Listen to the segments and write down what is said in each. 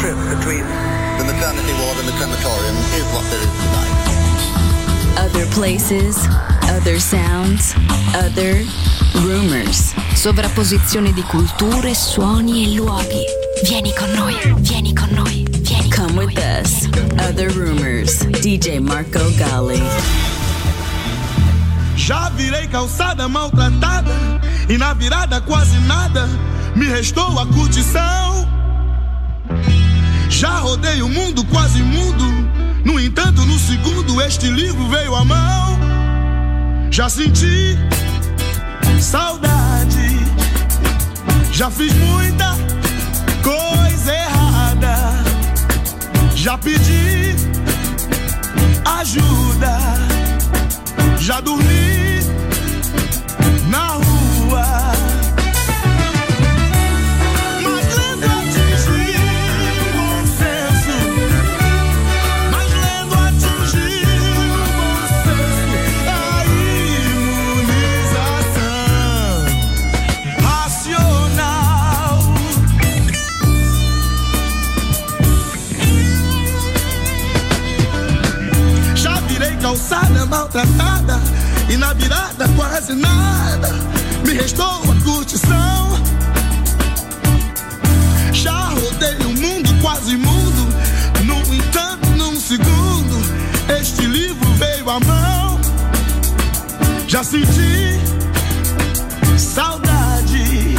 trip between the maternity ward and the crematorium is what there is tonight. Other places, other sounds, other rumors. Sovrapposizione di culture, suoni e luoghi. Vieni con noi, vieni con noi, vieni Come con with noi. us. Other rumors. DJ Marco Gali. Já virei calçada maltratada e na virada quase nada me restou a curtição. Já rodei o mundo quase mudo, no entanto no segundo este livro veio à mão. Já senti saudade, já fiz muita coisa errada, já pedi ajuda. Já dormi na rua. Maltratada e na virada quase nada me restou a curtição. Já rodei o mundo quase mundo, no entanto num segundo este livro veio à mão. Já senti saudade,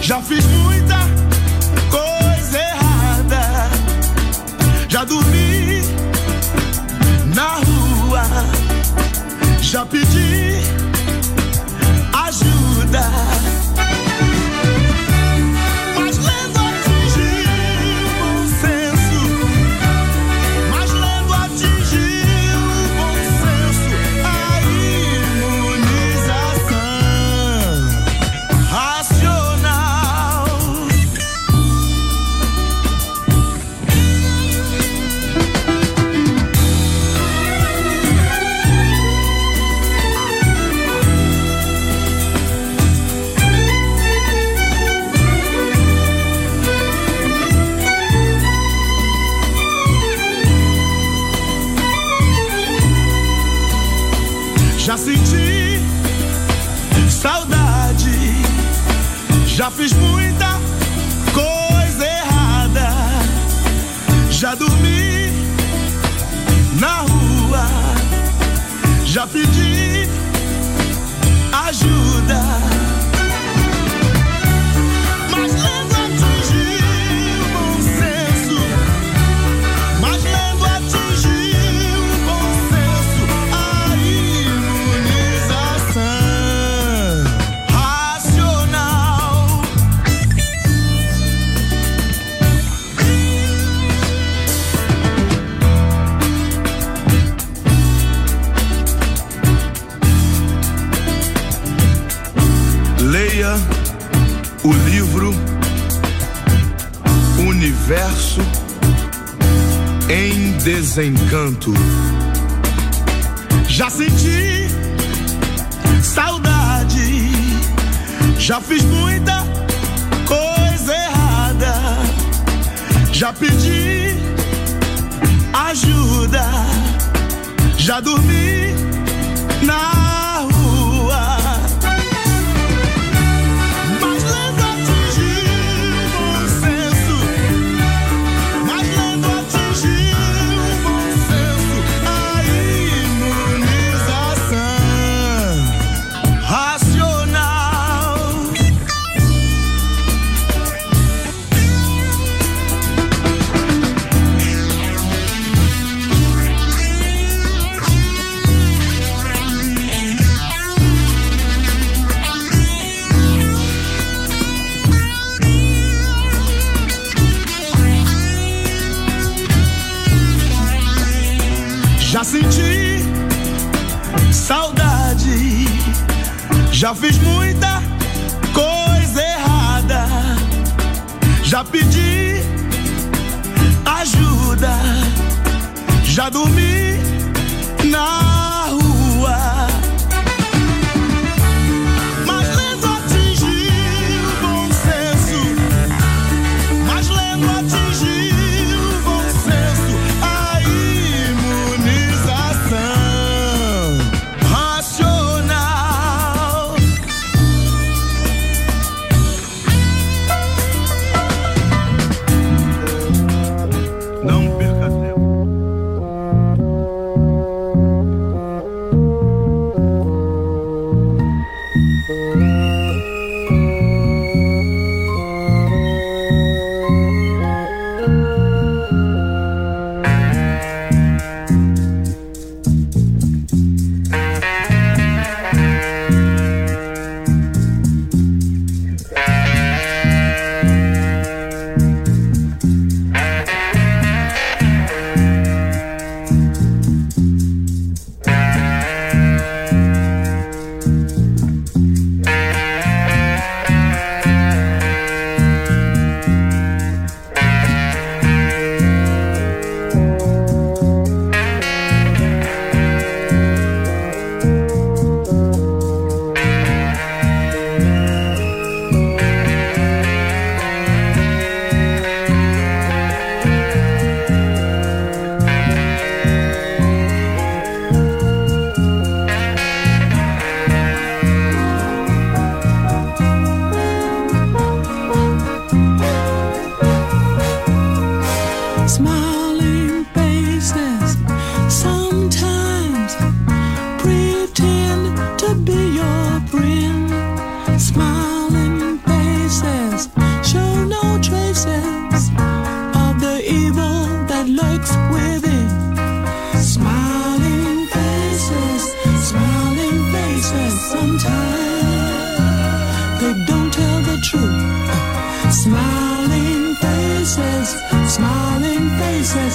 já fiz muita coisa errada, já dormi na rua. Já pedi ajuda. Já senti saudade, já fiz muita coisa errada, já dormi na rua, já pedi ajuda. Desencanto. Já senti saudade, já fiz muita coisa errada, já pedi ajuda, já dormi truth. Smiling faces, smiling faces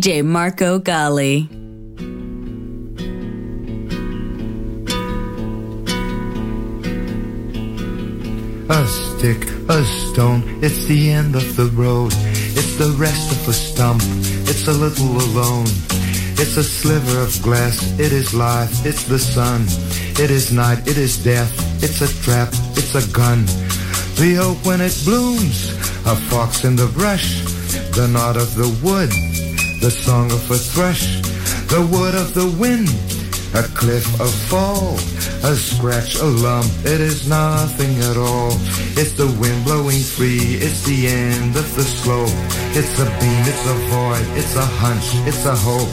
DJ Marco Gally. A stick, a stone, it's the end of the road. It's the rest of a stump, it's a little alone. It's a sliver of glass, it is life, it's the sun. It is night, it is death, it's a trap, it's a gun. The oak when it blooms, a fox in the brush, the knot of the wood, the song of a thrush, the wood of the wind, a cliff, a fall, a scratch, a lump, it is nothing at all. It's the wind blowing free, it's the end of the slope. It's a beam, it's a void, it's a hunch, it's a hope.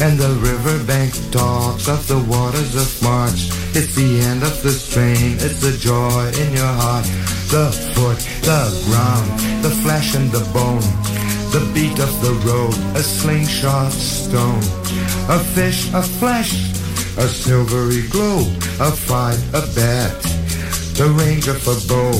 And the riverbank talks of the waters of March. It's the end of the strain, it's the joy in your heart. The foot, the ground, the flesh and the bone. The beat of the road, a slingshot stone. A fish, a flesh, a silvery glow, a fight, a bat, the range of a bow,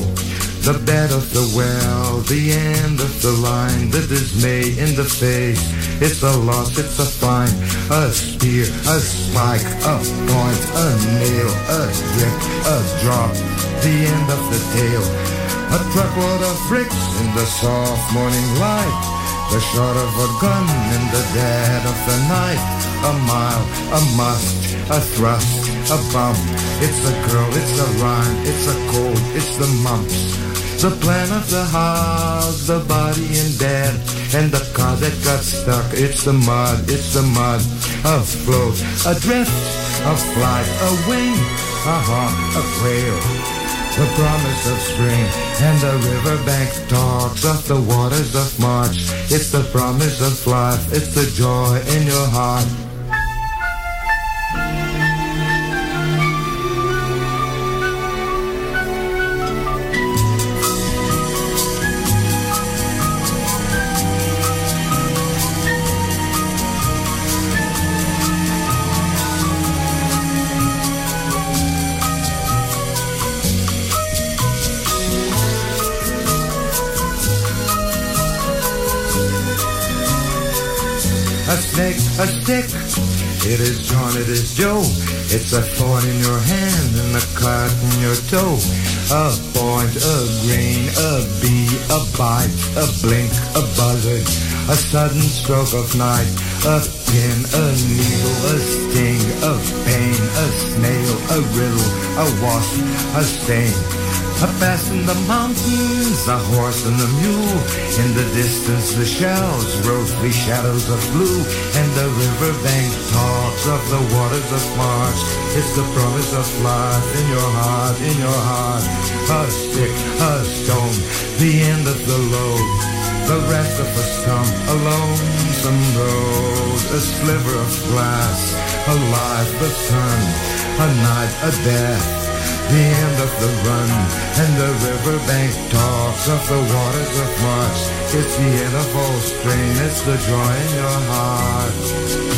the bed of the well, the end of the line, the dismay in the face. It's a loss, it's a fine, a spear, a spike, a point, a nail, a drip, a drop, the end of the tail. A truckload of bricks in the soft morning light. The shot of a gun in the dead of the night. A mile, a must, a thrust, a bump. It's a girl, it's a rhyme, it's a cold, it's the mumps. The plan of the house, the body in bed, and the car that got stuck. It's the mud, it's the mud. A float, a drift, a flight, a wing, a hawk, a quail the promise of spring and the riverbank talks of the waters of March. It's the promise of life, it's the joy in your heart. A stick. It is John, it is Joe. It's a thorn in your hand and a cut in your toe. A point, a grain, a bee, a bite, a blink, a buzzard. A sudden stroke of night. A pin, a needle, a sting, a pain, a snail, a riddle, a wasp, a stain. A pass in the mountains, a horse and a mule. In the distance, the shells, rosy shadows of blue. And the riverbank talks of the waters of March. It's the promise of life in your heart, in your heart. A stick, a stone, the end of the load. The rest of a stump, a lonesome road. A sliver of glass, a life, the sun. A night, a death the end of the run and the riverbank talks of the waters of March. It's the end of all strain, it's the joy in your heart.